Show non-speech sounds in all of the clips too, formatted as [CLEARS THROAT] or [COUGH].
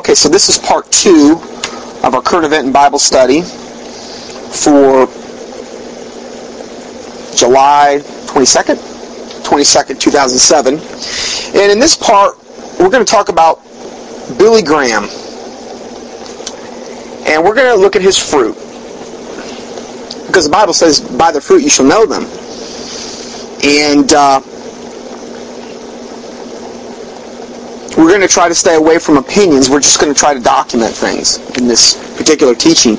Okay, so this is part two of our current event and Bible study for July 22nd, 22nd, 2007. And in this part, we're going to talk about Billy Graham. And we're going to look at his fruit. Because the Bible says, by the fruit you shall know them. And uh, we're going to try to stay away from opinions. We're just going to try to document things in this particular teaching.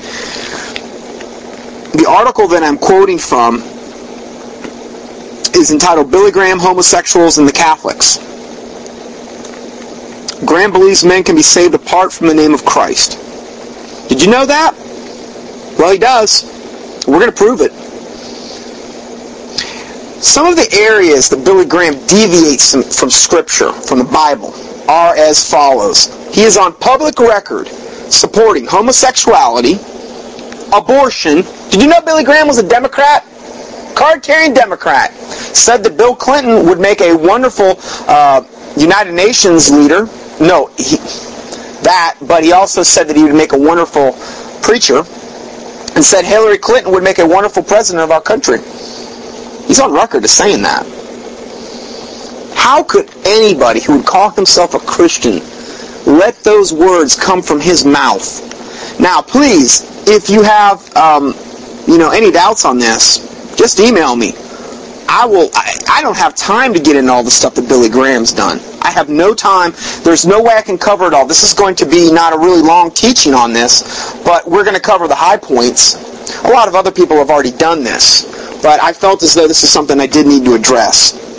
The article that I'm quoting from is entitled Billy Graham, Homosexuals, and the Catholics. Graham believes men can be saved apart from the name of Christ. Did you know that? Well, he does. We're going to prove it. Some of the areas that Billy Graham deviates from Scripture, from the Bible, are as follows. He is on public record supporting homosexuality, abortion. Did you know Billy Graham was a Democrat? Card-carrying Democrat. Said that Bill Clinton would make a wonderful uh, United Nations leader. No, he, that, but he also said that he would make a wonderful preacher and said Hillary Clinton would make a wonderful president of our country. He's on record as saying that. How could anybody who would call himself a Christian let those words come from his mouth? Now, please, if you have, um, you know, any doubts on this, just email me. I will. I, I don't have time to get into all the stuff that Billy Graham's done. I have no time. There's no way I can cover it all. This is going to be not a really long teaching on this, but we're going to cover the high points. A lot of other people have already done this, but I felt as though this is something I did need to address.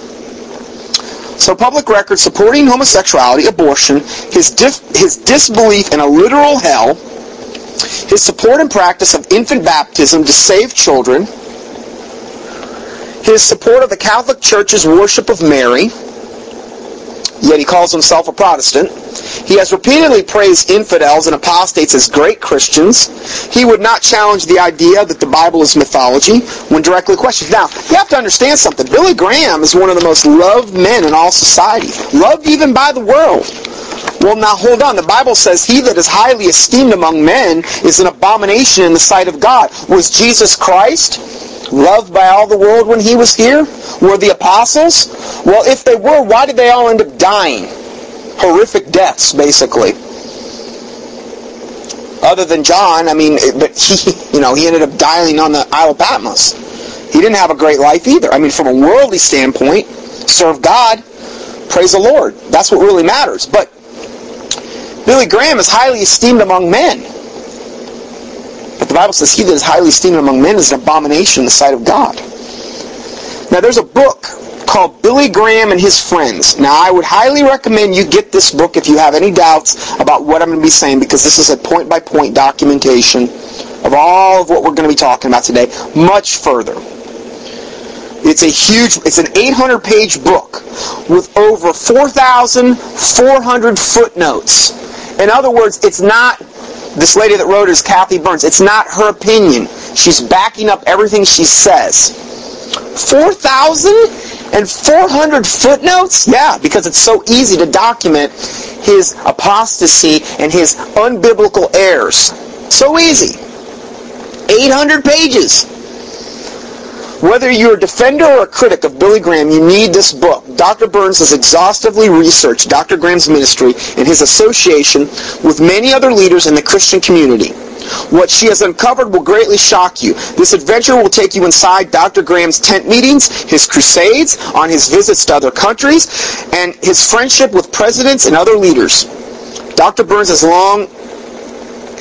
So public record supporting homosexuality, abortion, his, dif- his disbelief in a literal hell, his support and practice of infant baptism to save children, his support of the Catholic Church's worship of Mary, yet he calls himself a Protestant. He has repeatedly praised infidels and apostates as great Christians. He would not challenge the idea that the Bible is mythology when directly questioned. Now, you have to understand something. Billy Graham is one of the most loved men in all society, loved even by the world. Well, now hold on. The Bible says, He that is highly esteemed among men is an abomination in the sight of God. Was Jesus Christ loved by all the world when he was here? Were the apostles? Well, if they were, why did they all end up dying? Horrific deaths, basically. Other than John, I mean, but he, [LAUGHS] you know, he ended up dying on the Isle of Patmos. He didn't have a great life either. I mean, from a worldly standpoint, serve God, praise the Lord. That's what really matters. But Billy Graham is highly esteemed among men. But the Bible says he that is highly esteemed among men is an abomination in the sight of God. Now there's a book called Billy Graham and His Friends. Now I would highly recommend you get this book if you have any doubts about what I'm going to be saying because this is a point-by-point documentation of all of what we're going to be talking about today, much further. It's a huge, it's an 800 page book with over 4,400 footnotes. In other words, it's not, this lady that wrote it is Cathy Burns. It's not her opinion. She's backing up everything she says. 4,400 footnotes? Yeah, because it's so easy to document his apostasy and his unbiblical errors. So easy. 800 pages. Whether you're a defender or a critic of Billy Graham, you need this book. Dr. Burns has exhaustively researched Dr. Graham's ministry and his association with many other leaders in the Christian community. What she has uncovered will greatly shock you. This adventure will take you inside Dr. Graham's tent meetings, his crusades, on his visits to other countries, and his friendship with presidents and other leaders. Dr. Burns has long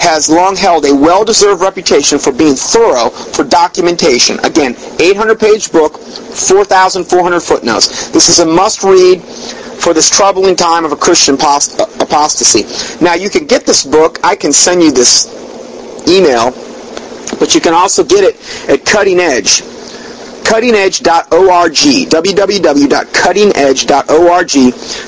has long held a well-deserved reputation for being thorough for documentation. Again, 800-page book, 4,400 footnotes. This is a must-read for this troubling time of a Christian apostasy. Now, you can get this book. I can send you this email, but you can also get it at Cutting Edge. CuttingEdge.org, www.cuttingedge.org.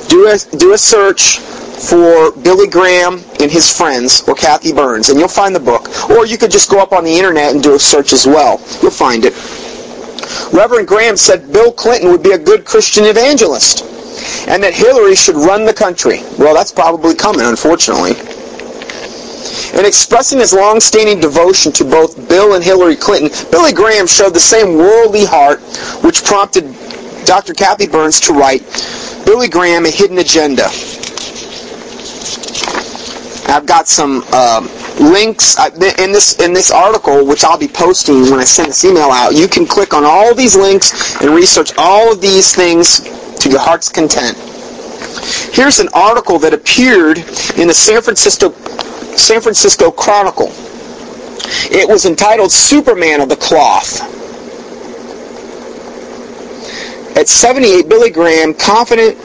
Do a, do a search for Billy Graham and his friends or Cathy Burns, and you'll find the book. Or you could just go up on the internet and do a search as well. You'll find it. Reverend Graham said Bill Clinton would be a good Christian evangelist and that Hillary should run the country. Well, that's probably coming, unfortunately. In expressing his long-standing devotion to both Bill and Hillary Clinton, Billy Graham showed the same worldly heart which prompted Dr. Cathy Burns to write Billy Graham, A Hidden Agenda. I've got some uh, links in this in this article, which I'll be posting when I send this email out. You can click on all these links and research all of these things to your heart's content. Here's an article that appeared in the San Francisco San Francisco Chronicle. It was entitled Superman of the Cloth. At 78, Billy Graham, confident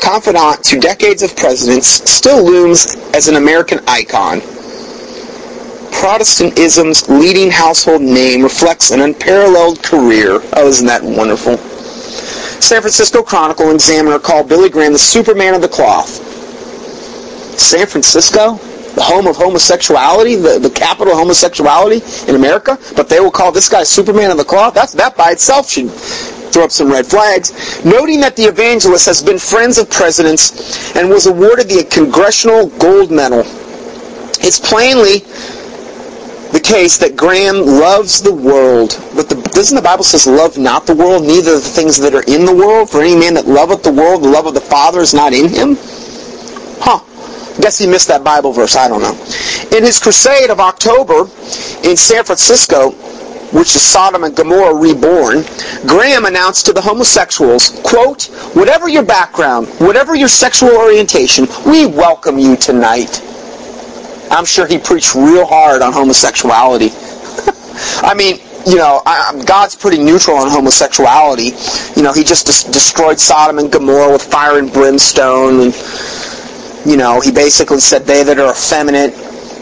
confidant to decades of presidents, still looms as an American icon. Protestantism's leading household name reflects an unparalleled career. Oh, isn't that wonderful? San Francisco Chronicle Examiner called Billy Graham the Superman of the cloth. San Francisco? The home of homosexuality, the, the capital of homosexuality in America, but they will call this guy Superman of the cloth? That's, that by itself should throw up some red flags. Noting that the evangelist has been friends of presidents and was awarded the Congressional Gold Medal. It's plainly the case that Graham loves the world, but the, doesn't the Bible says, "Love not the world, neither the things that are in the world"? For any man that loveth the world, the love of the Father is not in him. Huh? Guess he missed that Bible verse. I don't know. In his crusade of October in San Francisco, which is Sodom and Gomorrah reborn, Graham announced to the homosexuals, quote, whatever your background, whatever your sexual orientation, we welcome you tonight. I'm sure he preached real hard on homosexuality. [LAUGHS] I mean, you know, I, God's pretty neutral on homosexuality. You know, he just des- destroyed Sodom and Gomorrah with fire and brimstone, and you know, he basically said they that are effeminate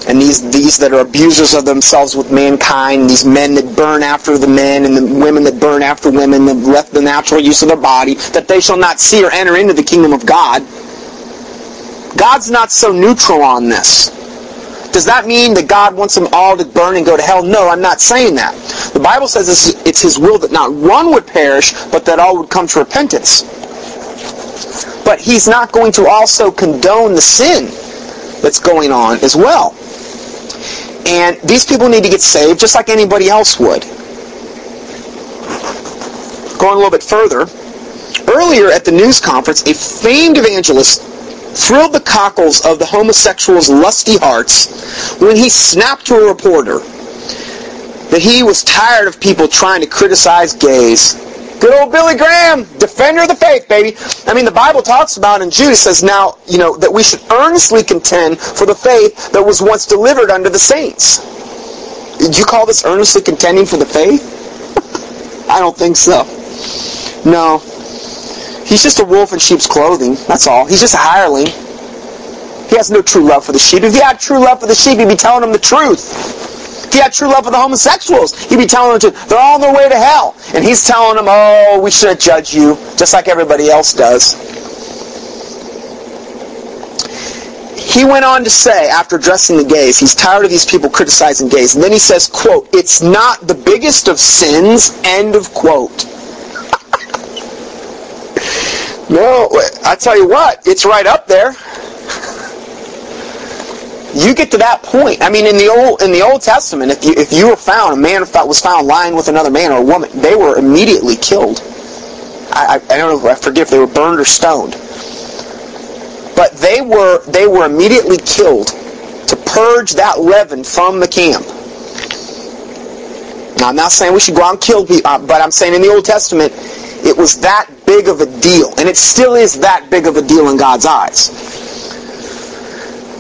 and these these that are abusers of themselves with mankind, these men that burn after the men, and the women that burn after women, that left the natural use of their body, that they shall not see or enter into the kingdom of God. God's not so neutral on this. Does that mean that God wants them all to burn and go to hell? No, I'm not saying that. The Bible says it's His will that not one would perish, but that all would come to repentance. But He's not going to also condone the sin that's going on as well. And these people need to get saved just like anybody else would. Going a little bit further, earlier at the news conference, a famed evangelist thrilled the cockles of the homosexuals' lusty hearts when he snapped to a reporter that he was tired of people trying to criticize gays. Good old Billy Graham, defender of the faith, baby. I mean, the Bible talks about in Jude, says now, you know, that we should earnestly contend for the faith that was once delivered unto the saints. Did you call this earnestly contending for the faith? I don't think so. No, He's just a wolf in sheep's clothing. That's all. He's just a hireling. He has no true love for the sheep. If he had true love for the sheep, he'd be telling them the truth. He had true love for the homosexuals, he'd be telling them to, they're on their way to hell. And he's telling them, oh, we shouldn't judge you, just like everybody else does. He went on to say, after addressing the gays, he's tired of these people criticizing gays. And then he says, quote, it's not the biggest of sins, end of quote. [LAUGHS] No, I tell you what, it's right up there. [LAUGHS] You get to that point. I mean, in the old in the Old Testament, if you if you were found, a man was found lying with another man or a woman, they were immediately killed. I, I, I don't know. I forget if they were burned or stoned. But they were they were immediately killed to purge that leaven from the camp. Now, I'm not saying we should go out and kill people, uh, but I'm saying in the Old Testament, it was that big of a deal, and it still is that big of a deal in God's eyes.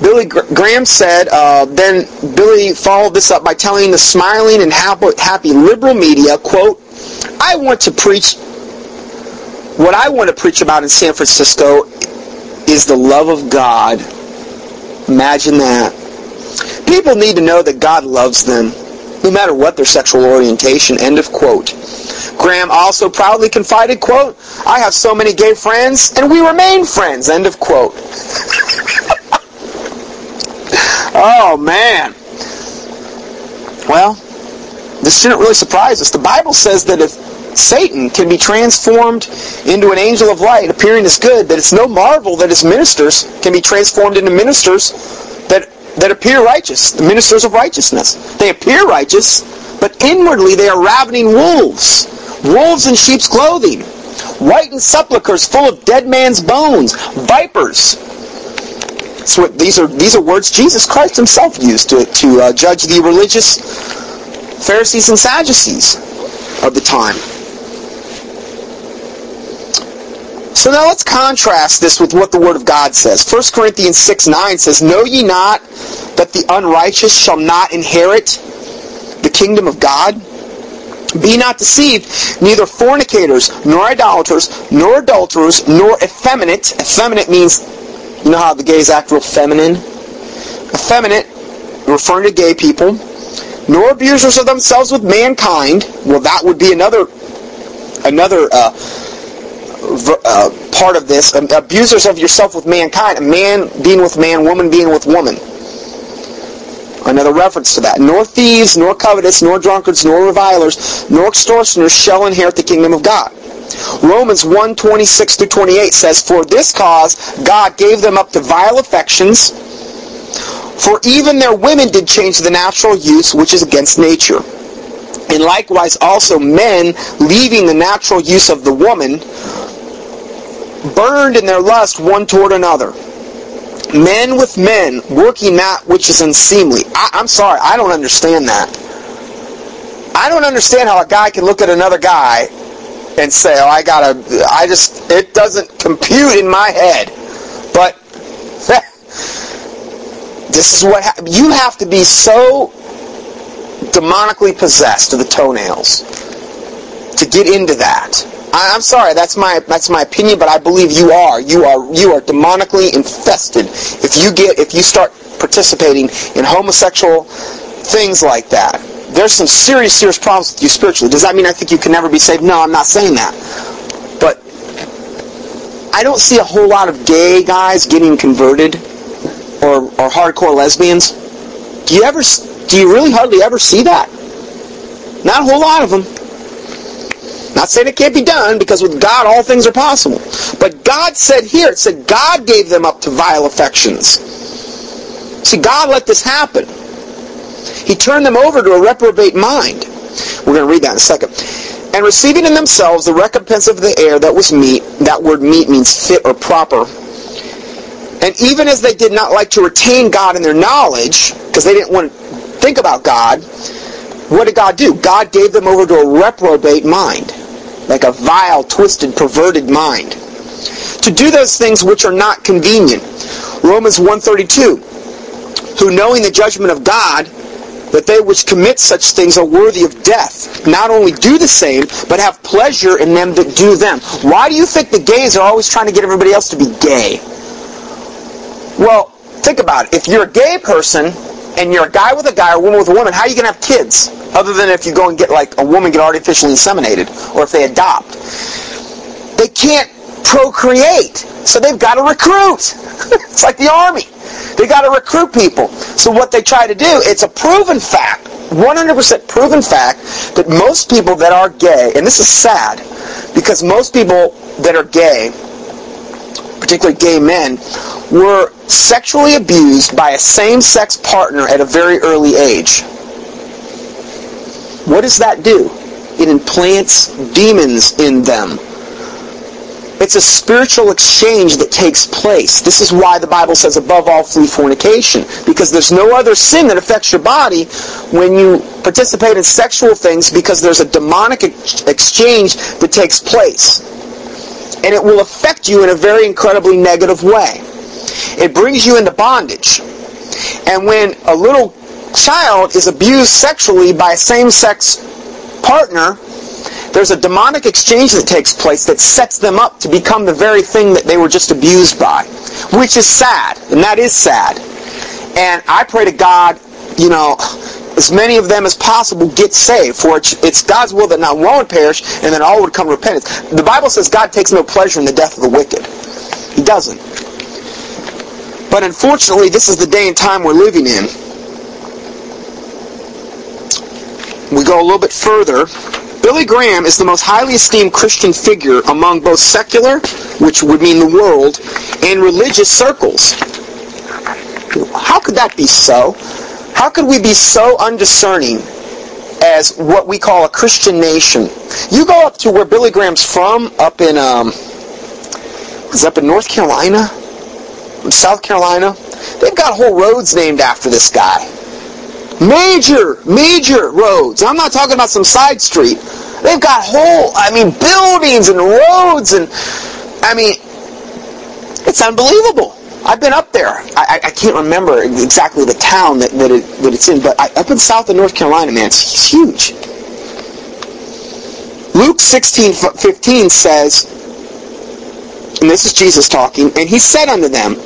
Billy Graham said, uh, then Billy followed this up by telling the smiling and happy, liberal media, quote, I want to preach, what I want to preach about in San Francisco is the love of God. Imagine that. People need to know that God loves them, no matter what their sexual orientation, end of quote. Graham also proudly confided, quote, I have so many gay friends, and we remain friends, end of quote. [LAUGHS] oh, man. Well, this shouldn't really surprise us. The Bible says that if Satan can be transformed into an angel of light, appearing as good, that it's no marvel that his ministers can be transformed into ministers that that appear righteous, the ministers of righteousness. They appear righteous, but inwardly they are ravening wolves, wolves in sheep's clothing, whitened sepulchres full of dead man's bones, vipers. These are these are words Jesus Christ Himself used to to uh, judge the religious Pharisees and Sadducees of the time. So now let's contrast this with what the Word of God says. 1 Corinthians 6 9 says, Know ye not that the unrighteous shall not inherit the kingdom of God? Be not deceived, neither fornicators, nor idolaters, nor adulterers, nor effeminate. Effeminate means, you know how the gays act real feminine? Effeminate, referring to gay people, nor abusers of themselves with mankind. Well, that would be another another uh, uh, part of this. Abusers of yourself with mankind. A man being with man, woman being with woman. Another reference to that. Nor thieves, nor covetous, nor drunkards, nor revilers, nor extortioners shall inherit the kingdom of God. Romans 1, 26 through 28 says, For this cause God gave them up to vile affections, for even their women did change the natural use which is against nature. And likewise also men, leaving the natural use of the woman, burned in their lust one toward another. Men with men, working that which is unseemly. I, I'm sorry, I don't understand that. I don't understand how a guy can look at another guy and say, "Oh, I gotta," I just, it doesn't compute in my head. But [LAUGHS] this is what ha- you have to be so demonically possessed to the toenails to get into that. I, am sorry, that's my that's my opinion, but I believe you are. You are you are demonically infested if you get if you start participating in homosexual things like that. There's some serious, serious problems with you spiritually. Does that mean I think you can never be saved? No, I'm not saying that. But I don't see a whole lot of gay guys getting converted or, or hardcore lesbians. Do you ever do you really hardly ever see that? Not a whole lot of them. Not saying it can't be done, because with God all things are possible. But God said here, it said God gave them up to vile affections. See, God let this happen. He turned them over to a reprobate mind. We're going to read that in a second. And receiving in themselves the recompense of the air that was meet, that word meet means fit or proper. And even as they did not like to retain God in their knowledge, because they didn't want to think about God, what did God do? God gave them over to a reprobate mind like a vile, twisted, perverted mind. To do those things which are not convenient. Romans 132, who knowing the judgment of God, that they which commit such things are worthy of death, not only do the same, but have pleasure in them that do them. Why do you think the gays are always trying to get everybody else to be gay? Well, think about it. If you're a gay person, and you're a guy with a guy or a woman with a woman, how are you going to have kids? Other than if you go and get like a woman get artificially inseminated or if they adopt. They can't procreate. So they've got to recruit. [LAUGHS] it's like the army. They got to recruit people. So what they try to do, it's a proven fact, 100% proven fact that most people that are gay, and this is sad, because most people that are gay, particularly gay men, were sexually abused by a same-sex partner at a very early age. What does that do? It implants demons in them. It's a spiritual exchange that takes place. This is why the Bible says above all flee fornication. Because there's no other sin that affects your body when you participate in sexual things because there's a demonic ex- exchange that takes place. And it will affect you in a very incredibly negative way. It brings you into bondage. And when a little child is abused sexually by a same-sex partner, there's a demonic exchange that takes place that sets them up to become the very thing that they were just abused by, which is sad, and that is sad. And I pray to God, you know, as many of them as possible get saved, for it's God's will that not one would perish, and then all would come repentance. The Bible says God takes no pleasure in the death of the wicked. He doesn't. But unfortunately, this is the day and time we're living in. We go a little bit further. Billy Graham is the most highly esteemed Christian figure among both secular, which would mean the world, and religious circles. How could that be so? How could we be so undiscerning as what we call a Christian nation? You go up to where Billy Graham's from, up in um, is up in North Carolina, South Carolina. They've got whole roads named after this guy. Major, major roads. I'm not talking about some side street. They've got whole, I mean, buildings and roads and, I mean, it's unbelievable. I've been up there. I, I can't remember exactly the town that, that, it, that it's in, but I, up in south of North Carolina, man, it's, it's huge. Luke 16, 15 says, and this is Jesus talking, and he said unto them,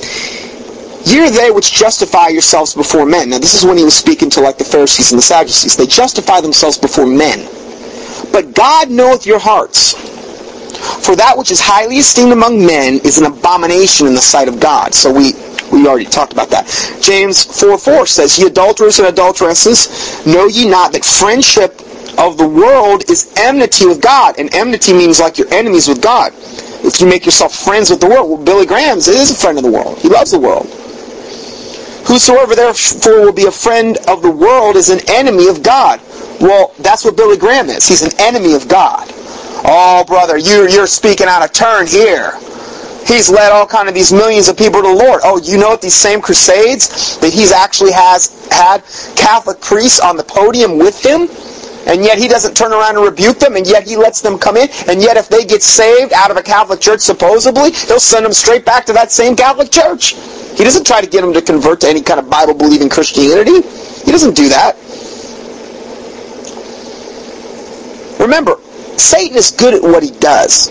Ye are they which justify yourselves before men. Now this is when he was speaking to like the Pharisees and the Sadducees. They justify themselves before men. But God knoweth your hearts. For that which is highly esteemed among men is an abomination in the sight of God. So we, we already talked about that. James 4 4 says, Ye adulterers and adulteresses, know ye not that friendship of the world is enmity with God. And enmity means like you're enemies with God. If you make yourself friends with the world, well, Billy Graham is a friend of the world. He loves the world. Whosoever therefore will be a friend of the world is an enemy of God. Well, that's what Billy Graham is. He's an enemy of God. Oh, brother, you, you're speaking out of turn here. He's led all kind of these millions of people to the Lord. Oh, you know what? These same crusades that he's actually has had Catholic priests on the podium with him, and yet he doesn't turn around and rebuke them, and yet he lets them come in, and yet if they get saved out of a Catholic church, supposedly, he'll send them straight back to that same Catholic church. He doesn't try to get them to convert to any kind of Bible-believing Christianity. He doesn't do that. Remember, Satan is good at what he does.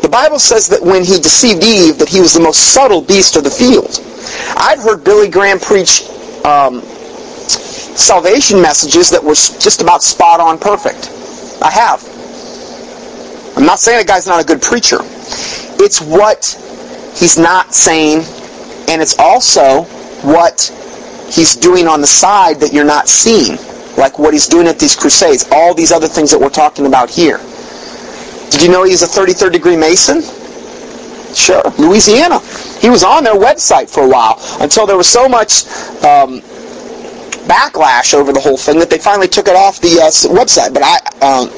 The Bible says that when he deceived Eve, that he was the most subtle beast of the field. I've heard Billy Graham preach um, salvation messages that were just about spot on perfect. I have. I'm not saying the guy's not a good preacher. It's what he's not saying, and it's also what he's doing on the side that you're not seeing like what he's doing at these crusades, all these other things that we're talking about here. Did you know he's a 33rd degree Mason? Sure, Louisiana. He was on their website for a while until there was so much um, backlash over the whole thing that they finally took it off the uh, website. But I, um,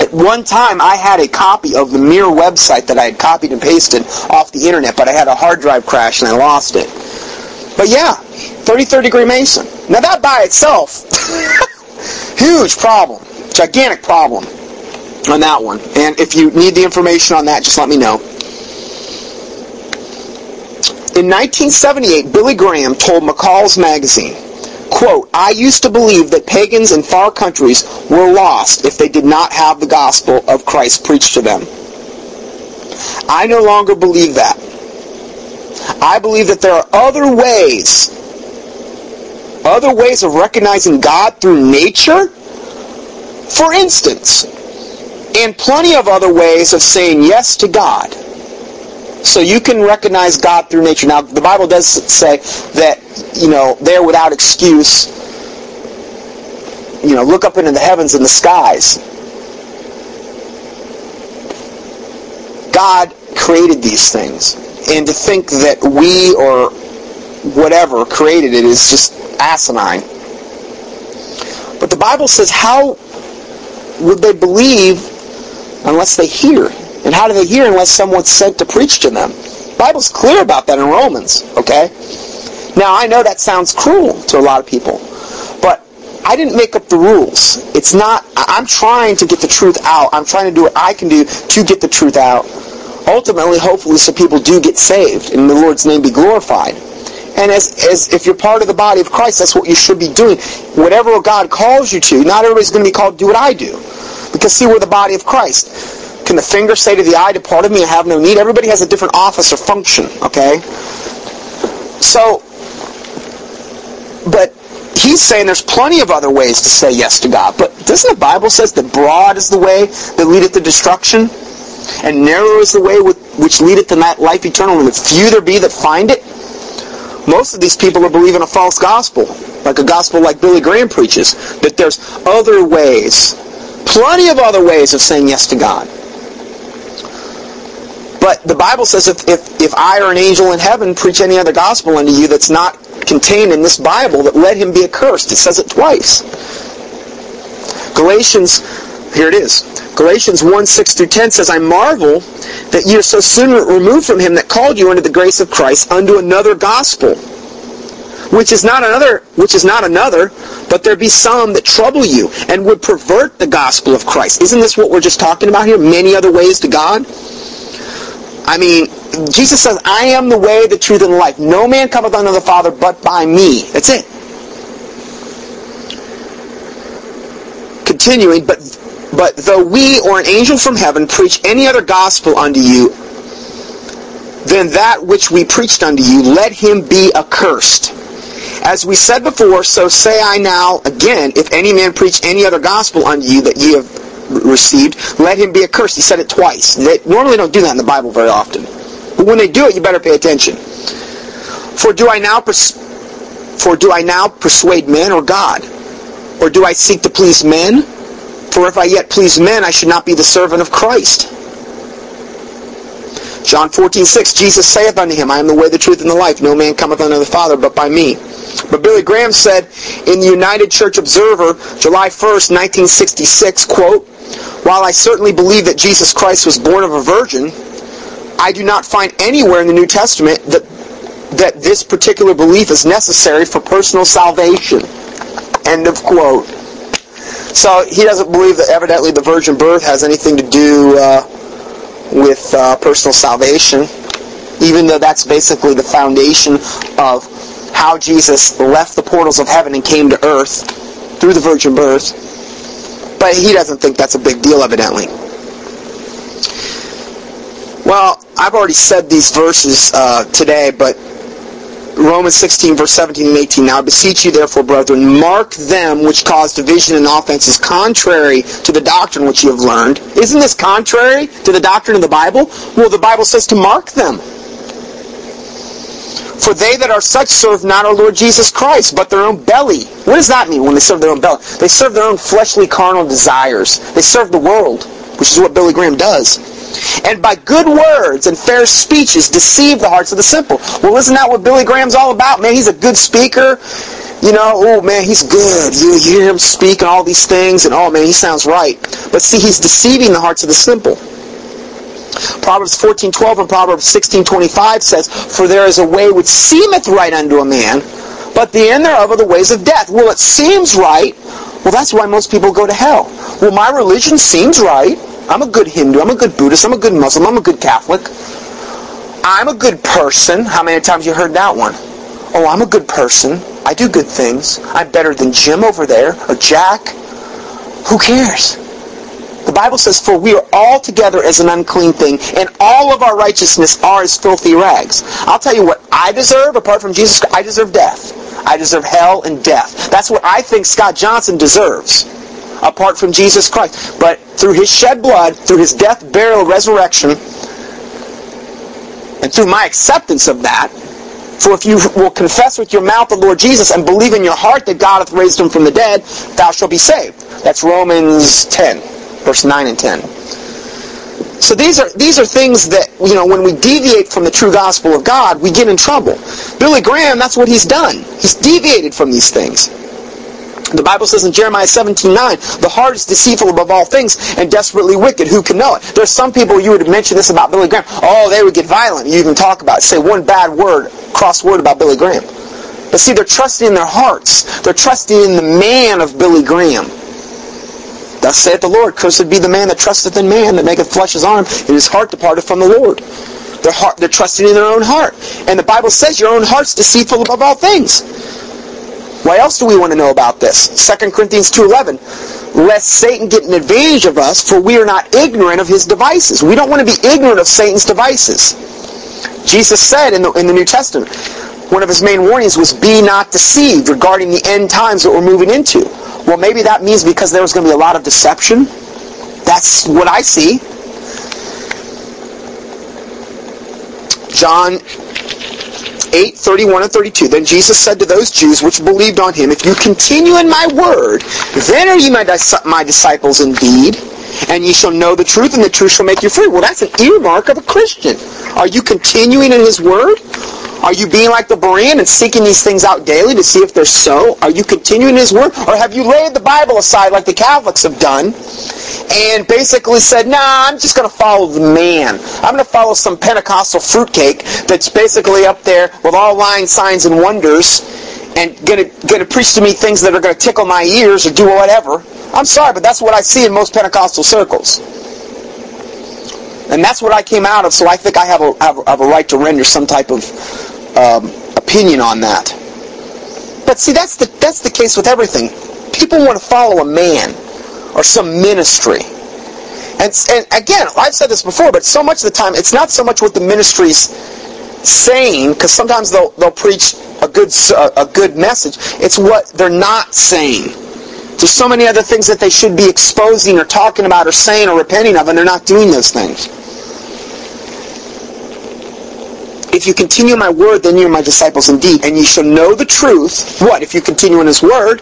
at one time, I had a copy of the Mirror website that I had copied and pasted off the internet, but I had a hard drive crash and I lost it. But yeah, 33rd degree Mason. Now that by itself, [LAUGHS] huge problem, gigantic problem on that one. And if you need the information on that, just let me know. In 1978, Billy Graham told McCall's magazine, quote, I used to believe that pagans in far countries were lost if they did not have the gospel of Christ preached to them. I no longer believe that. I believe that there are other ways, other ways of recognizing God through nature, for instance, and plenty of other ways of saying yes to God. So you can recognize God through nature. Now, the Bible does say that, you know, they're without excuse. You know, look up into the heavens and the skies. God created these things. And to think that we or whatever created it is just asinine. But the Bible says, how would they believe unless they hear? And how do they hear unless someone's sent to preach to them? The Bible's clear about that in Romans, okay? Now, I know that sounds cruel to a lot of people, but I didn't make up the rules. It's not, I'm trying to get the truth out. I'm trying to do what I can do to get the truth out. Ultimately, hopefully, so people do get saved and the Lord's name be glorified. And as, as if you're part of the body of Christ, that's what you should be doing. Whatever God calls you to, not everybody's going to be called to do what I do. Because see, we're the body of Christ. Can the finger say to the eye, depart of me, I have no need? Everybody has a different office or function, okay? So, but he's saying there's plenty of other ways to say yes to God. But doesn't the Bible says that broad is the way that leadeth to destruction? And narrow is the way which leadeth to life eternal, and few there be that find it? Most of these people are believing a false gospel, like a gospel like Billy Graham preaches, that there's other ways, plenty of other ways of saying yes to God. But the Bible says if, if, if I or an angel in heaven preach any other gospel unto you that's not contained in this Bible, that let him be accursed. It says it twice. Galatians, here it is. Galatians 1, 6 through 10 says, I marvel that ye are so soon removed from him that called you unto the grace of Christ unto another gospel which is not another which is not another but there be some that trouble you and would pervert the gospel of christ isn't this what we're just talking about here many other ways to god i mean jesus says i am the way the truth and the life. No man cometh unto the father but by me. That's it. Continuing but but though we or an angel from heaven preach any other gospel unto you than that which we preached unto you let him be accursed. As we said before, so say I now again, if any man preach any other gospel unto you that ye have received, let him be accursed. He said it twice. They normally don't do that in the Bible very often. But when they do it, you better pay attention. For do I now pers- for do I now persuade men or God? Or do I seek to please men? For if I yet please men, I should not be the servant of Christ. John 14, 6, Jesus saith unto him, I am the way, the truth, and the life. No man cometh unto the Father but by me. But Billy Graham said in the United Church Observer, July 1st, 1966, quote, While I certainly believe that Jesus Christ was born of a virgin, I do not find anywhere in the New Testament that, that this particular belief is necessary for personal salvation. End of quote. So he doesn't believe that evidently the virgin birth has anything to do uh, with uh, personal salvation, even though that's basically the foundation of how Jesus left the portals of heaven and came to earth through the virgin birth. But he doesn't think that's a big deal, evidently. Well, I've already said these verses uh, today, but Romans 16, verse 17 and 18. Now I beseech you, therefore, brethren, mark them which cause division and offenses contrary to the doctrine which you have learned. Isn't this contrary to the doctrine of the Bible? Well, the Bible says to mark them. For they that are such serve not our Lord Jesus Christ, but their own belly. What does that mean when they serve their own belly? They serve their own fleshly carnal desires. They serve the world, which is what Billy Graham does. And by good words and fair speeches deceive the hearts of the simple. Well, isn't that what Billy Graham's all about? Man, he's a good speaker. You know, oh man, he's good. You hear him speak and all these things, and oh man, he sounds right. But see, he's deceiving the hearts of the simple. Proverbs 14:12 and Proverbs 16:25 says, "For there is a way which seemeth right unto a man, but the end thereof are the ways of death." Well, it seems right. Well, that's why most people go to hell. Well, my religion seems right. I'm a good Hindu. I'm a good Buddhist. I'm a good Muslim. I'm a good Catholic. I'm a good person. How many times you heard that one? Oh, I'm a good person. I do good things. I'm better than Jim over there or Jack. Who cares? The Bible says, For we are all together as an unclean thing, and all of our righteousness are as filthy rags. I'll tell you what I deserve, apart from Jesus Christ, I deserve death. I deserve hell and death. That's what I think Scott Johnson deserves, apart from Jesus Christ. But through his shed blood, through his death, burial, resurrection, and through my acceptance of that, for if you will confess with your mouth the Lord Jesus and believe in your heart that God hath raised him from the dead, thou shalt be saved. That's Romans 10 verse 9 and 10. So these are these are things that you know when we deviate from the true gospel of God, we get in trouble. Billy Graham, that's what he's done. He's deviated from these things. The Bible says in Jeremiah 17, 9, the heart is deceitful above all things and desperately wicked. Who can know it? There's some people you would mention this about Billy Graham. Oh, they would get violent. You even talk about it. Say one bad word, cross word about Billy Graham. But see, they're trusting in their hearts. They're trusting in the man of Billy Graham. Thus saith the Lord, Cursed be the man that trusteth in man, that maketh flesh his arm, and his heart departeth from the Lord. Their heart, they're trusting in their own heart. And the Bible says your own heart's deceitful above all things. What else do we want to know about this? 2 Corinthians 2.11 Lest Satan get an advantage of us, for we are not ignorant of his devices. We don't want to be ignorant of Satan's devices. Jesus said in the, in the New Testament, one of his main warnings was, Be not deceived regarding the end times that we're moving into. Well, maybe that means because there was going to be a lot of deception. That's what I see. John 8, 31 and 32. Then Jesus said to those Jews which believed on him, If you continue in my word, then are ye my, dis- my disciples indeed, and ye shall know the truth, and the truth shall make you free. Well, that's an earmark of a Christian. Are you continuing in his word? Are you being like the Berean and seeking these things out daily to see if they're so? Are you continuing his word? Or have you laid the Bible aside like the Catholics have done and basically said, nah, I'm just going to follow the man. I'm going to follow some Pentecostal fruitcake that's basically up there with all lying signs and wonders and going to, going to preach to me things that are going to tickle my ears or do whatever. I'm sorry, but that's what I see in most Pentecostal circles. And that's what I came out of, so I think I have a, have, have a right to render some type of um, opinion on that. But see, that's the, that's the case with everything. People want to follow a man or some ministry. And, and again, I've said this before, but so much of the time, it's not so much what the ministry's saying, because sometimes they'll, they'll preach a good, a good message. It's what they're not saying. There's so many other things that they should be exposing or talking about or saying or repenting of, and they're not doing those things. If you continue my word, then you are my disciples indeed, and ye shall know the truth. What? If you continue in his word,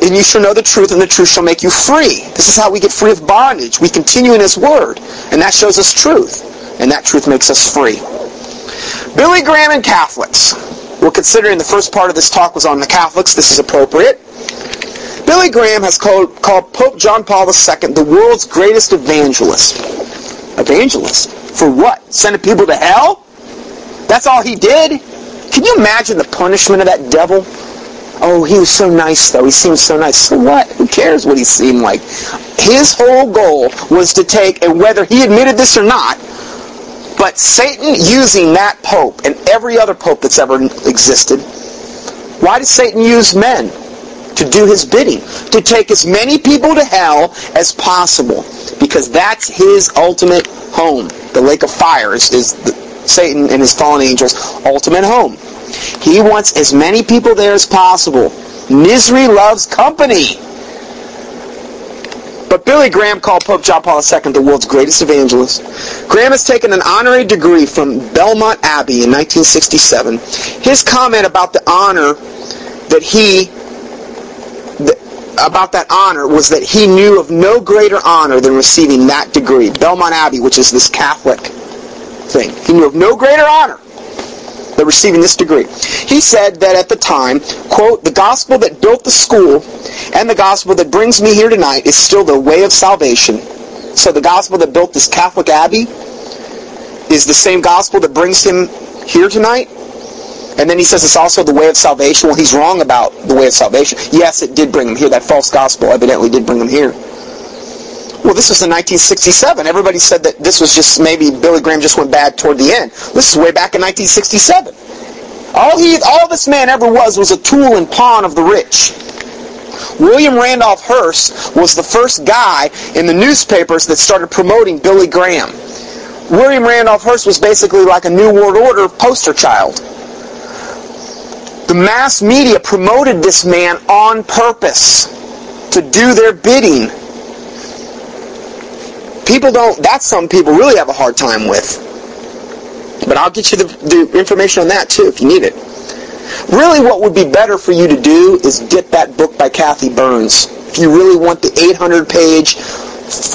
then you shall know the truth, and the truth shall make you free. This is how we get free of bondage. We continue in his word, and that shows us truth, and that truth makes us free. Billy Graham and Catholics. We're considering the first part of this talk was on the Catholics. This is appropriate. Billy Graham has called, called Pope John Paul II the world's greatest evangelist. Evangelist? For what? Sending people to hell? That's all he did? Can you imagine the punishment of that devil? Oh, he was so nice, though. He seemed so nice. So what? Who cares what he seemed like? His whole goal was to take, and whether he admitted this or not, but Satan using that pope and every other pope that's ever existed, why did Satan use men? To do his bidding. To take as many people to hell as possible. Because that's his ultimate home. The lake of fire is, is the, Satan and his fallen angels' ultimate home. He wants as many people there as possible. Misery loves company. But Billy Graham called Pope John Paul II the world's greatest evangelist. Graham has taken an honorary degree from Belmont Abbey in 1967. His comment about the honor that he about that honor was that he knew of no greater honor than receiving that degree. Belmont Abbey, which is this Catholic thing. He knew of no greater honor than receiving this degree. He said that at the time, quote, the gospel that built the school and the gospel that brings me here tonight is still the way of salvation. So the gospel that built this Catholic Abbey is the same gospel that brings him here tonight. And then he says it's also the way of salvation. Well, he's wrong about the way of salvation. Yes, it did bring him here. That false gospel evidently did bring him here. Well, this was in 1967. Everybody said that this was just maybe Billy Graham just went bad toward the end. This is way back in 1967. All he, all this man ever was was a tool and pawn of the rich. William Randolph Hearst was the first guy in the newspapers that started promoting Billy Graham. William Randolph Hearst was basically like a New World Order poster child. The mass media promoted this man on purpose to do their bidding. People don't, that's something people really have a hard time with. But I'll get you the, the information on that too if you need it. Really what would be better for you to do is get that book by Cathy Burns. If you really want the 800 page,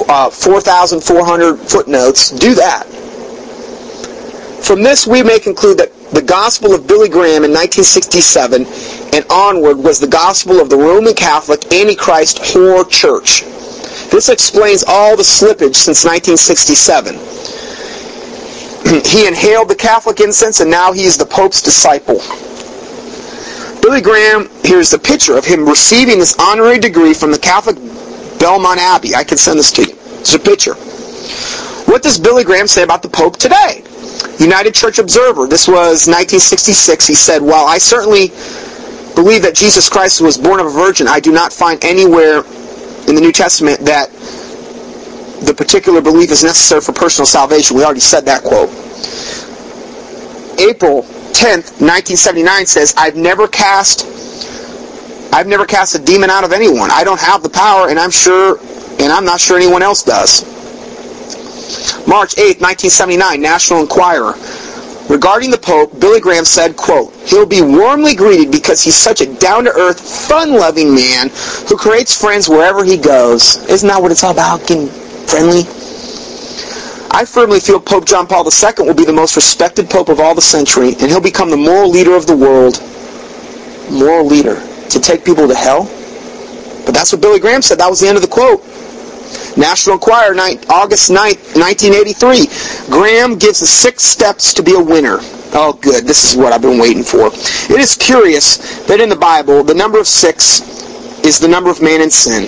uh, 4,400 footnotes, do that. From this we may conclude that the gospel of Billy Graham in 1967 and onward was the gospel of the Roman Catholic Antichrist whore church. This explains all the slippage since 1967. [CLEARS THROAT] he inhaled the Catholic incense and now he is the Pope's disciple. Billy Graham, here's the picture of him receiving this honorary degree from the Catholic Belmont Abbey. I can send this to you. It's a picture. What does Billy Graham say about the Pope today? United Church Observer, this was 1966. He said, While I certainly believe that Jesus Christ was born of a virgin, I do not find anywhere in the New Testament that the particular belief is necessary for personal salvation. We already said that quote. April 10th, 1979 says, I've never cast I've never cast a demon out of anyone. I don't have the power and I'm sure and I'm not sure anyone else does. March 8, 1979, National Enquirer. Regarding the Pope, Billy Graham said, quote, He'll be warmly greeted because he's such a down-to-earth, fun-loving man who creates friends wherever he goes. Isn't that what it's all about, getting friendly? I firmly feel Pope John Paul II will be the most respected Pope of all the century, and he'll become the moral leader of the world. Moral leader. To take people to hell? But that's what Billy Graham said. That was the end of the quote. National Enquirer, August 9th, 1983. Graham gives us six steps to be a winner. Oh, good. This is what I've been waiting for. It is curious that in the Bible, the number of six is the number of man in sin.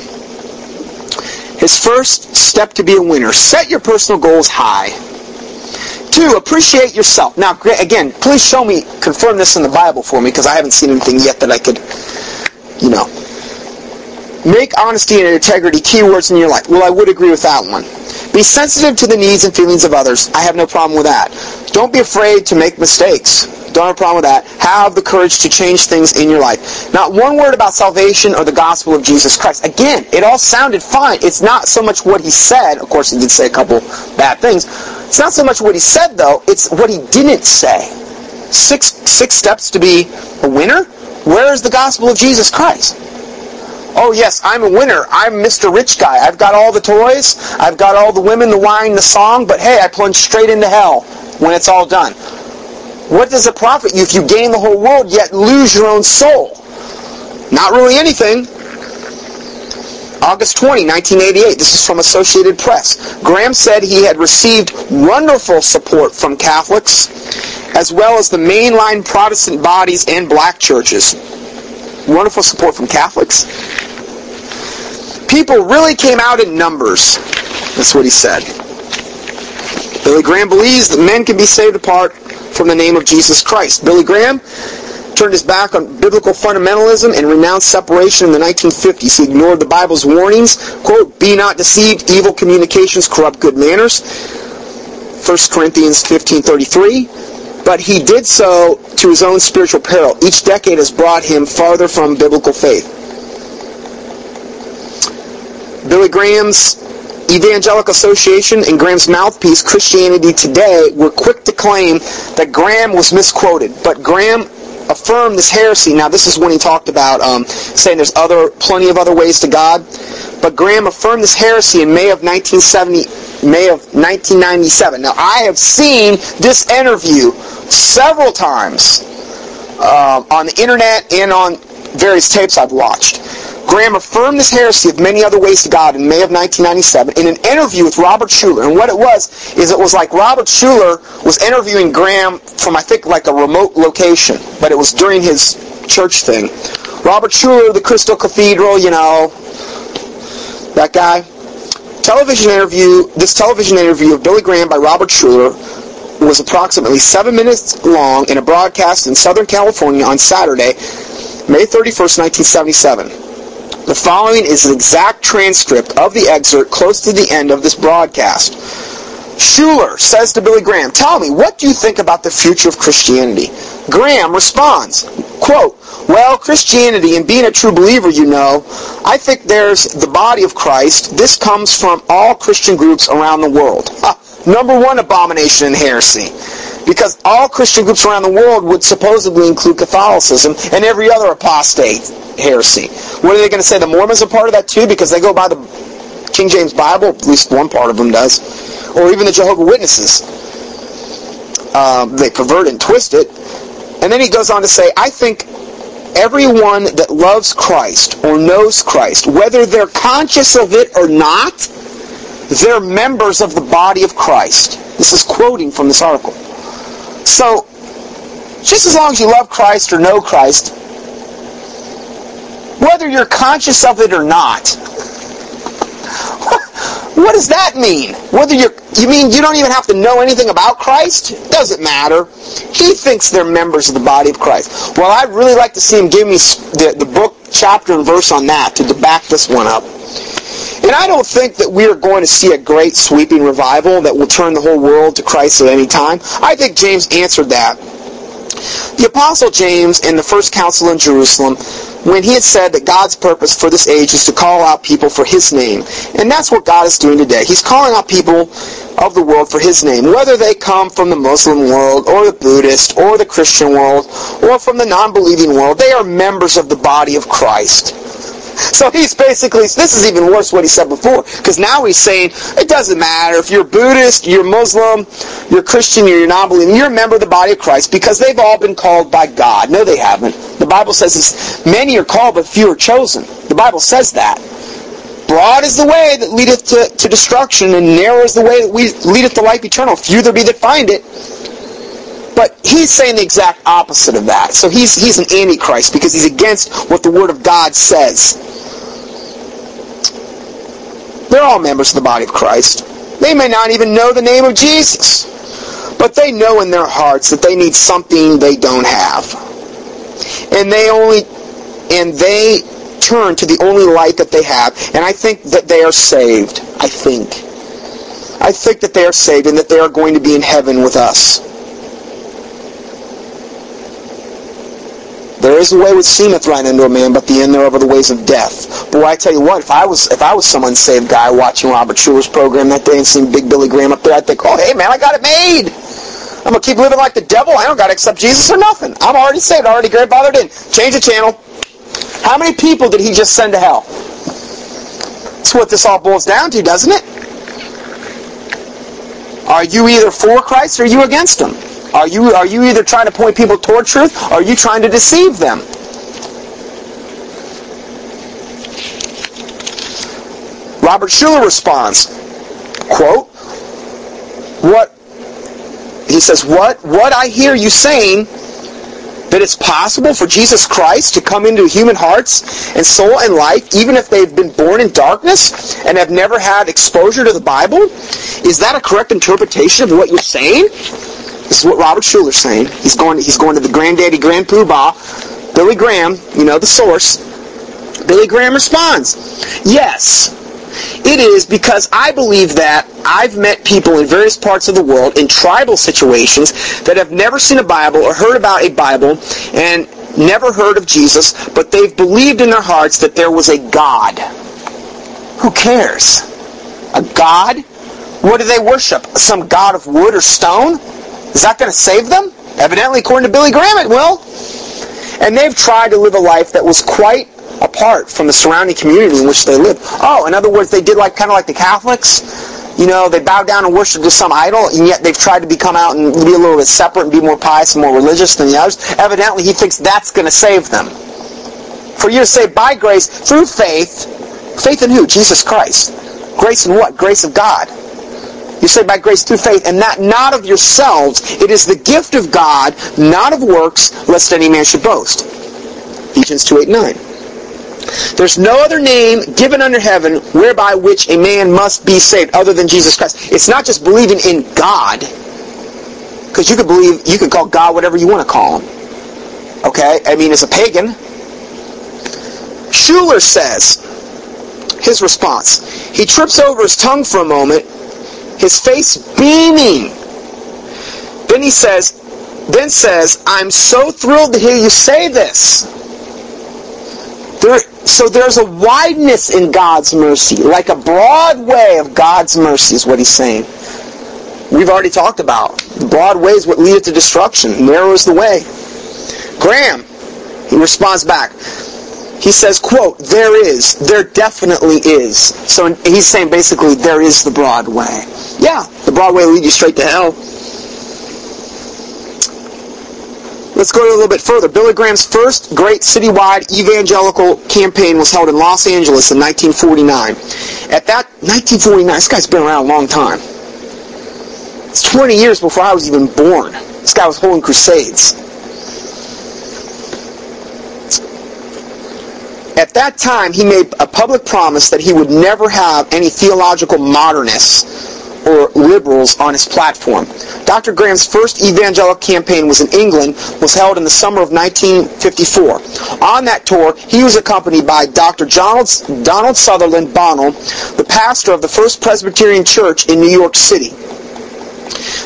His first step to be a winner, set your personal goals high. Two, appreciate yourself. Now, again, please show me, confirm this in the Bible for me, because I haven't seen anything yet that I could, you know, Make honesty and integrity keywords in your life. Well, I would agree with that one. Be sensitive to the needs and feelings of others. I have no problem with that. Don't be afraid to make mistakes. Don't have a problem with that. Have the courage to change things in your life. Not one word about salvation or the gospel of Jesus Christ. Again, it all sounded fine. It's not so much what he said. Of course, he did say a couple bad things. It's not so much what he said, though. It's what he didn't say. Six, six steps to be a winner? Where is the gospel of Jesus Christ? Oh yes, I'm a winner. I'm Mr. Rich Guy. I've got all the toys. I've got all the women, the wine, the song. But hey, I plunge straight into hell when it's all done. What does it profit you if you gain the whole world yet lose your own soul? Not really anything. August 20, 1988. This is from Associated Press. Graham said he had received wonderful support from Catholics as well as the mainline Protestant bodies and black churches wonderful support from Catholics. People really came out in numbers. That's what he said. Billy Graham believes that men can be saved apart from the name of Jesus Christ. Billy Graham turned his back on biblical fundamentalism and renounced separation in the 1950s. He ignored the Bible's warnings, quote, be not deceived, evil communications corrupt good manners. 1 Corinthians 15.33 but he did so to his own spiritual peril. Each decade has brought him farther from biblical faith. Billy Graham's Evangelical Association and Graham's mouthpiece, Christianity Today, were quick to claim that Graham was misquoted, but Graham affirmed this heresy. Now, this is when he talked about um, saying there's other, plenty of other ways to God. But Graham affirmed this heresy in May of 1970, May of 1997. Now, I have seen this interview several times uh, on the internet and on various tapes I've watched. Graham affirmed this heresy of many other ways to God in May of 1997 in an interview with Robert Schuller. And what it was, is it was like Robert Schuller was interviewing Graham from, I think, like a remote location, but it was during his church thing. Robert Schuller, the Crystal Cathedral, you know, that guy. Television interview, this television interview of Billy Graham by Robert Schuller was approximately seven minutes long in a broadcast in Southern California on Saturday, May 31st, 1977. The following is an exact transcript of the excerpt close to the end of this broadcast. Schuller says to Billy Graham, Tell me, what do you think about the future of Christianity? Graham responds, quote, Well, Christianity and being a true believer, you know, I think there's the body of Christ. This comes from all Christian groups around the world. Ah, number one abomination and heresy. Because all Christian groups around the world would supposedly include Catholicism and every other apostate heresy. What are they going to say? The Mormons are part of that too because they go by the King James Bible, at least one part of them does. Or even the Jehovah Witnesses. Um, they pervert and twist it. And then he goes on to say, I think everyone that loves Christ or knows Christ, whether they're conscious of it or not, they're members of the body of Christ. This is quoting from this article. So, just as long as you love Christ or know Christ, whether you're conscious of it or not, [LAUGHS] what does that mean? Whether you're, you mean you don't even have to know anything about Christ? Doesn't matter. He thinks they're members of the body of Christ. Well, I'd really like to see him give me the, the book, chapter, and verse on that to back this one up. And I don't think that we are going to see a great sweeping revival that will turn the whole world to Christ at any time. I think James answered that. The Apostle James in the first council in Jerusalem when he had said that God's purpose for this age is to call out people for his name. And that's what God is doing today. He's calling out people of the world for his name, whether they come from the Muslim world or the Buddhist or the Christian world or from the non-believing world. They are members of the body of Christ. So he's basically, this is even worse what he said before, because now he's saying, it doesn't matter if you're Buddhist, you're Muslim, you're Christian, you're non-believing, you're a member of the body of Christ, because they've all been called by God. No, they haven't. The Bible says this, many are called, but few are chosen. The Bible says that. Broad is the way that leadeth to, to destruction, and narrow is the way that we, leadeth to life eternal. Few there be that find it. But he's saying the exact opposite of that. So he's, he's an antichrist because he's against what the Word of God says. They're all members of the body of Christ. They may not even know the name of Jesus. But they know in their hearts that they need something they don't have. And they only and they turn to the only light that they have. And I think that they are saved. I think. I think that they are saved and that they are going to be in heaven with us. There is a way which seemeth right unto a man, but the end thereof are the ways of death. Boy, I tell you what, if I was if I was some unsaved guy watching Robert Schuller's program that day and seeing Big Billy Graham up there, I'd think, oh, hey, man, I got it made. I'm going to keep living like the devil. I don't got to accept Jesus or nothing. I'm already saved, already grandfathered in. Change the channel. How many people did he just send to hell? That's what this all boils down to, doesn't it? Are you either for Christ or are you against him? Are you, are you either trying to point people toward truth or are you trying to deceive them? Robert Schuller responds, quote, what, he says, what, what I hear you saying that it's possible for Jesus Christ to come into human hearts and soul and life even if they've been born in darkness and have never had exposure to the Bible? Is that a correct interpretation of what you're saying? This is what Robert Schuller's saying. He's going, he's going to the granddaddy, grand poobah, Billy Graham, you know, the source. Billy Graham responds, yes, it is because I believe that I've met people in various parts of the world in tribal situations that have never seen a Bible or heard about a Bible and never heard of Jesus, but they've believed in their hearts that there was a God. Who cares? A God? What do they worship? Some god of wood or stone? Is that going to save them? Evidently, according to Billy Graham, it will. And they've tried to live a life that was quite apart from the surrounding community in which they live. Oh, in other words, they did like kind of like the Catholics. You know, they bow down and worship to some idol, and yet they've tried to become out and be a little bit separate and be more pious and more religious than the others. Evidently, he thinks that's going to save them. For you to say by grace, through faith, faith in who? Jesus Christ. Grace in what? Grace of God. You say by grace through faith, and that not of yourselves. It is the gift of God, not of works, lest any man should boast. Ephesians 2, 8, 9. There's no other name given under heaven whereby which a man must be saved other than Jesus Christ. It's not just believing in God, because you could believe, you could call God whatever you want to call him. Okay? I mean, as a pagan. Schuller says, his response, he trips over his tongue for a moment his face beaming. Then he says, then says, I'm so thrilled to hear you say this. There, so there's a wideness in God's mercy, like a broad way of God's mercy is what he's saying. We've already talked about. The broad way is what leadeth to destruction. Narrow is the way. Graham, he responds back. He says, quote, there is, there definitely is. So he's saying basically there is the broad way. Yeah, the broad way will lead you straight to hell. Let's go a little bit further. Billy Graham's first great citywide evangelical campaign was held in Los Angeles in 1949. At that 1949, this guy's been around a long time. It's 20 years before I was even born. This guy was holding crusades. At that time, he made a public promise that he would never have any theological modernists or liberals on his platform. Dr. Graham's first evangelical campaign was in England, was held in the summer of 1954. On that tour, he was accompanied by Dr. Donald, Donald Sutherland Bonnell, the pastor of the First Presbyterian Church in New York City.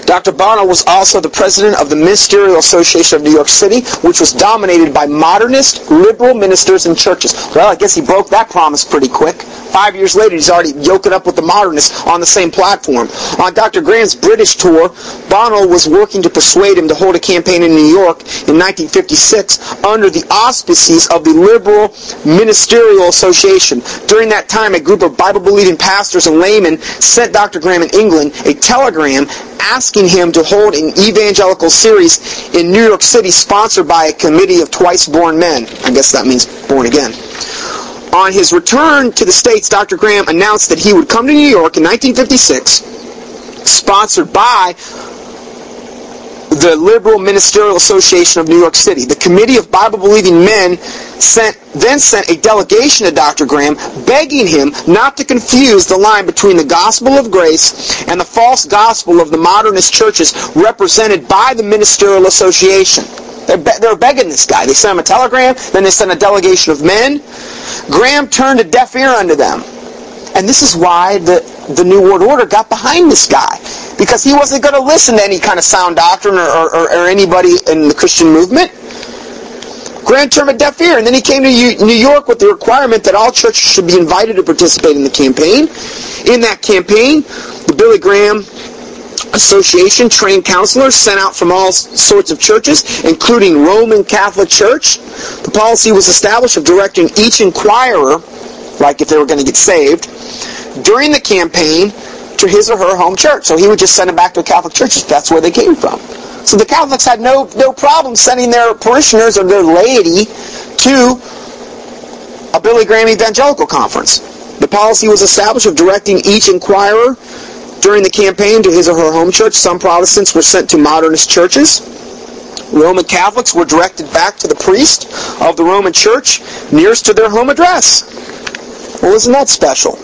Dr. Bono was also the president of the Ministerial Association of New York City, which was dominated by modernist, liberal ministers and churches. Well, I guess he broke that promise pretty quick. Five years later, he's already yoking up with the modernists on the same platform. On Dr. Graham's British tour, Bono was working to persuade him to hold a campaign in New York in 1956 under the auspices of the Liberal Ministerial Association. During that time, a group of Bible-believing pastors and laymen sent Dr. Graham in England a telegram asking him to hold an evangelical series in New York City sponsored by a committee of twice-born men. I guess that means born again. On his return to the States, Dr. Graham announced that he would come to New York in 1956, sponsored by the Liberal Ministerial Association of New York City. The Committee of Bible-Believing Men sent, then sent a delegation to Dr. Graham begging him not to confuse the line between the gospel of grace and the false gospel of the modernist churches represented by the Ministerial Association. They're, be- they're begging this guy. They sent him a telegram, then they sent a delegation of men. Graham turned a deaf ear unto them. And this is why the, the New World Order got behind this guy. Because he wasn't going to listen to any kind of sound doctrine or, or, or anybody in the Christian movement. Graham term a deaf ear, and then he came to New York with the requirement that all churches should be invited to participate in the campaign. In that campaign, the Billy Graham Association trained counselors sent out from all sorts of churches, including Roman Catholic Church. The policy was established of directing each inquirer, like if they were going to get saved, during the campaign to his or her home church. So he would just send them back to a Catholic church that's where they came from. So the Catholics had no, no problem sending their parishioners or their laity to a Billy Graham Evangelical Conference. The policy was established of directing each inquirer during the campaign to his or her home church. Some Protestants were sent to modernist churches. Roman Catholics were directed back to the priest of the Roman church nearest to their home address. Well, isn't that special?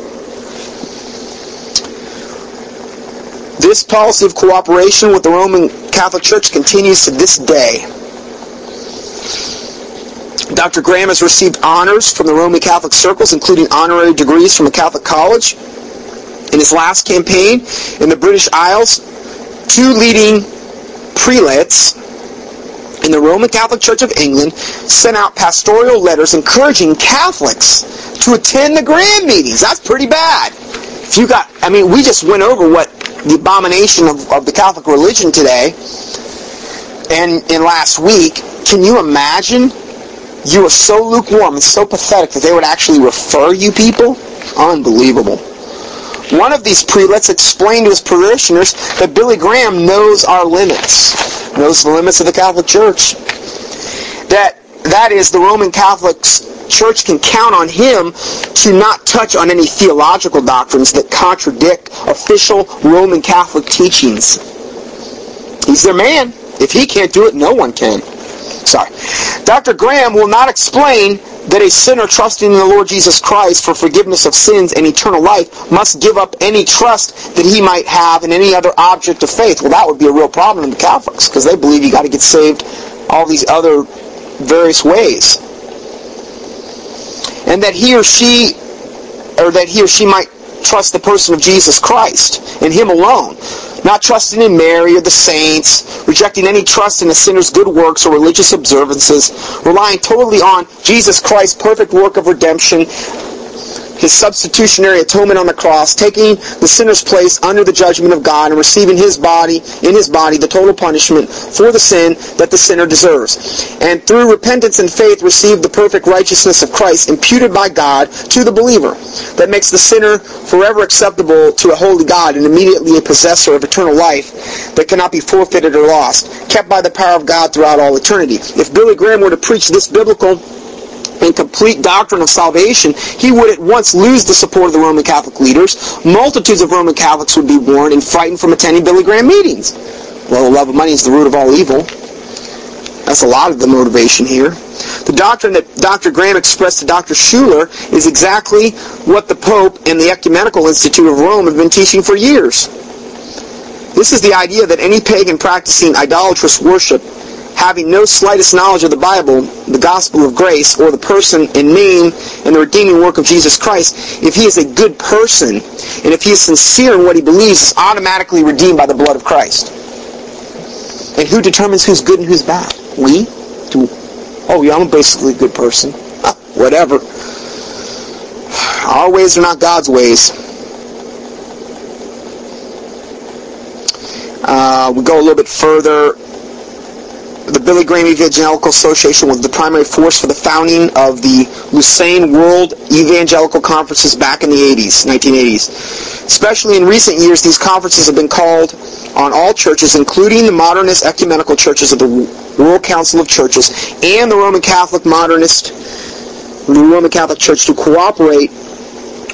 This policy of cooperation with the Roman Catholic Church continues to this day. Dr. Graham has received honors from the Roman Catholic circles, including honorary degrees from a Catholic college. In his last campaign in the British Isles, two leading prelates in the Roman Catholic Church of England sent out pastoral letters encouraging Catholics to attend the Graham meetings. That's pretty bad. If you got, I mean, we just went over what the abomination of, of the Catholic religion today and in last week, can you imagine you are so lukewarm and so pathetic that they would actually refer you people? Unbelievable. One of these prelates explained to his parishioners that Billy Graham knows our limits, knows the limits of the Catholic Church. That that is the Roman Catholics church can count on him to not touch on any theological doctrines that contradict official Roman Catholic teachings. He's their man. If he can't do it, no one can. Sorry. Dr. Graham will not explain that a sinner trusting in the Lord Jesus Christ for forgiveness of sins and eternal life must give up any trust that he might have in any other object of faith. Well, that would be a real problem in the Catholics because they believe you got to get saved all these other various ways and that he or she, or that he or she might trust the person of Jesus Christ and him alone, not trusting in Mary or the saints, rejecting any trust in a sinner's good works or religious observances, relying totally on Jesus Christ's perfect work of redemption his substitutionary atonement on the cross, taking the sinner's place under the judgment of God and receiving his body, in his body, the total punishment for the sin that the sinner deserves. And through repentance and faith receive the perfect righteousness of Christ imputed by God to the believer that makes the sinner forever acceptable to a holy God and immediately a possessor of eternal life that cannot be forfeited or lost, kept by the power of God throughout all eternity. If Billy Graham were to preach this biblical and complete doctrine of salvation, he would at once lose the support of the Roman Catholic leaders. Multitudes of Roman Catholics would be warned and frightened from attending Billy Graham meetings. Well, the love of money is the root of all evil. That's a lot of the motivation here. The doctrine that Dr. Graham expressed to Dr. Schuller is exactly what the Pope and the Ecumenical Institute of Rome have been teaching for years. This is the idea that any pagan practicing idolatrous worship having no slightest knowledge of the Bible, the gospel of grace, or the person and name and the redeeming work of Jesus Christ, if he is a good person and if he is sincere in what he believes, is automatically redeemed by the blood of Christ. And who determines who's good and who's bad? We? Do, oh, yeah, I'm basically a good person. [LAUGHS] Whatever. Our ways are not God's ways. Uh, we go a little bit further the Billy Graham Evangelical Association was the primary force for the founding of the Lausanne World Evangelical Conferences back in the 80s, 1980s. Especially in recent years, these conferences have been called on all churches, including the modernist ecumenical churches of the World Council of Churches and the Roman Catholic modernist, the Roman Catholic Church to cooperate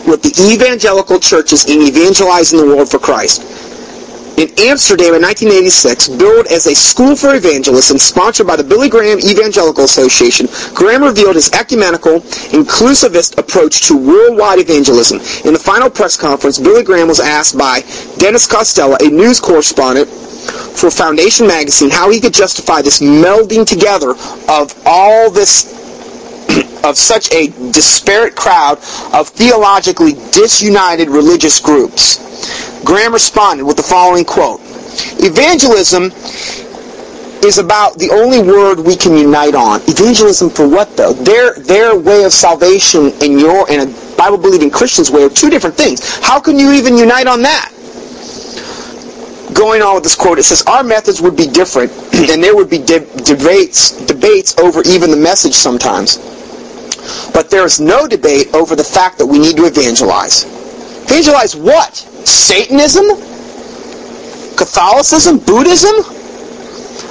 with the evangelical churches in evangelizing the world for Christ. In Amsterdam in 1986, billed as a school for evangelists and sponsored by the Billy Graham Evangelical Association, Graham revealed his ecumenical, inclusivist approach to worldwide evangelism. In the final press conference, Billy Graham was asked by Dennis Costella, a news correspondent for Foundation magazine, how he could justify this melding together of all this [CLEARS THROAT] of such a disparate crowd of theologically disunited religious groups. Graham responded with the following quote, Evangelism is about the only word we can unite on. Evangelism for what though? Their their way of salvation and your and a Bible believing Christian's way are two different things. How can you even unite on that? Going on with this quote, it says our methods would be different, [CLEARS THROAT] and there would be de- debates debates over even the message sometimes. But there is no debate over the fact that we need to evangelize. Evangelize what? Satanism? Catholicism? Buddhism?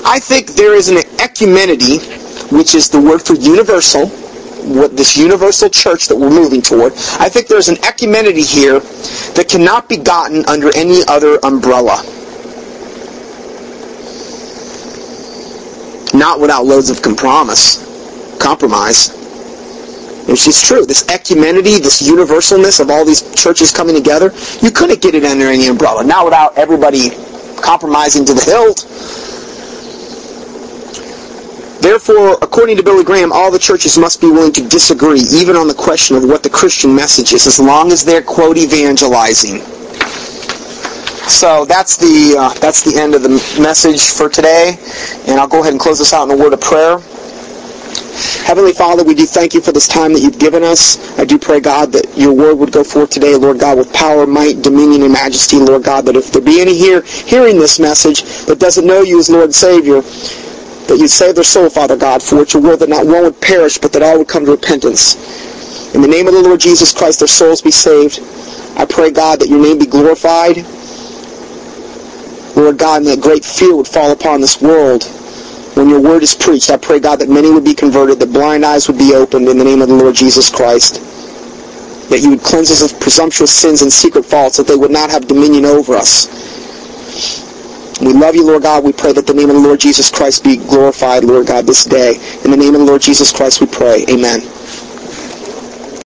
I think there is an ecumenity, which is the word for universal, what this universal church that we're moving toward. I think there's an ecumenity here that cannot be gotten under any other umbrella. Not without loads of compromise. Compromise. Which is true. This ecumenity, this universalness of all these churches coming together, you couldn't get it under any umbrella. Not without everybody compromising to the hilt. Therefore, according to Billy Graham, all the churches must be willing to disagree, even on the question of what the Christian message is, as long as they're, quote, evangelizing. So that's the, uh, that's the end of the message for today, and I'll go ahead and close this out in a word of prayer. Heavenly Father, we do thank you for this time that you've given us. I do pray, God, that your word would go forth today, Lord God, with power, might, dominion, and majesty, Lord God, that if there be any here hearing this message that doesn't know you as Lord and Savior, that you'd save their soul, Father God, for it's your will that not one would perish, but that all would come to repentance. In the name of the Lord Jesus Christ, their souls be saved. I pray, God, that your name be glorified. Lord God, and that great fear would fall upon this world when your word is preached. I pray, God, that many would be converted, that blind eyes would be opened in the name of the Lord Jesus Christ. That you would cleanse us of presumptuous sins and secret faults, that they would not have dominion over us. We love you, Lord God. We pray that the name of the Lord Jesus Christ be glorified, Lord God, this day. In the name of the Lord Jesus Christ we pray. Amen.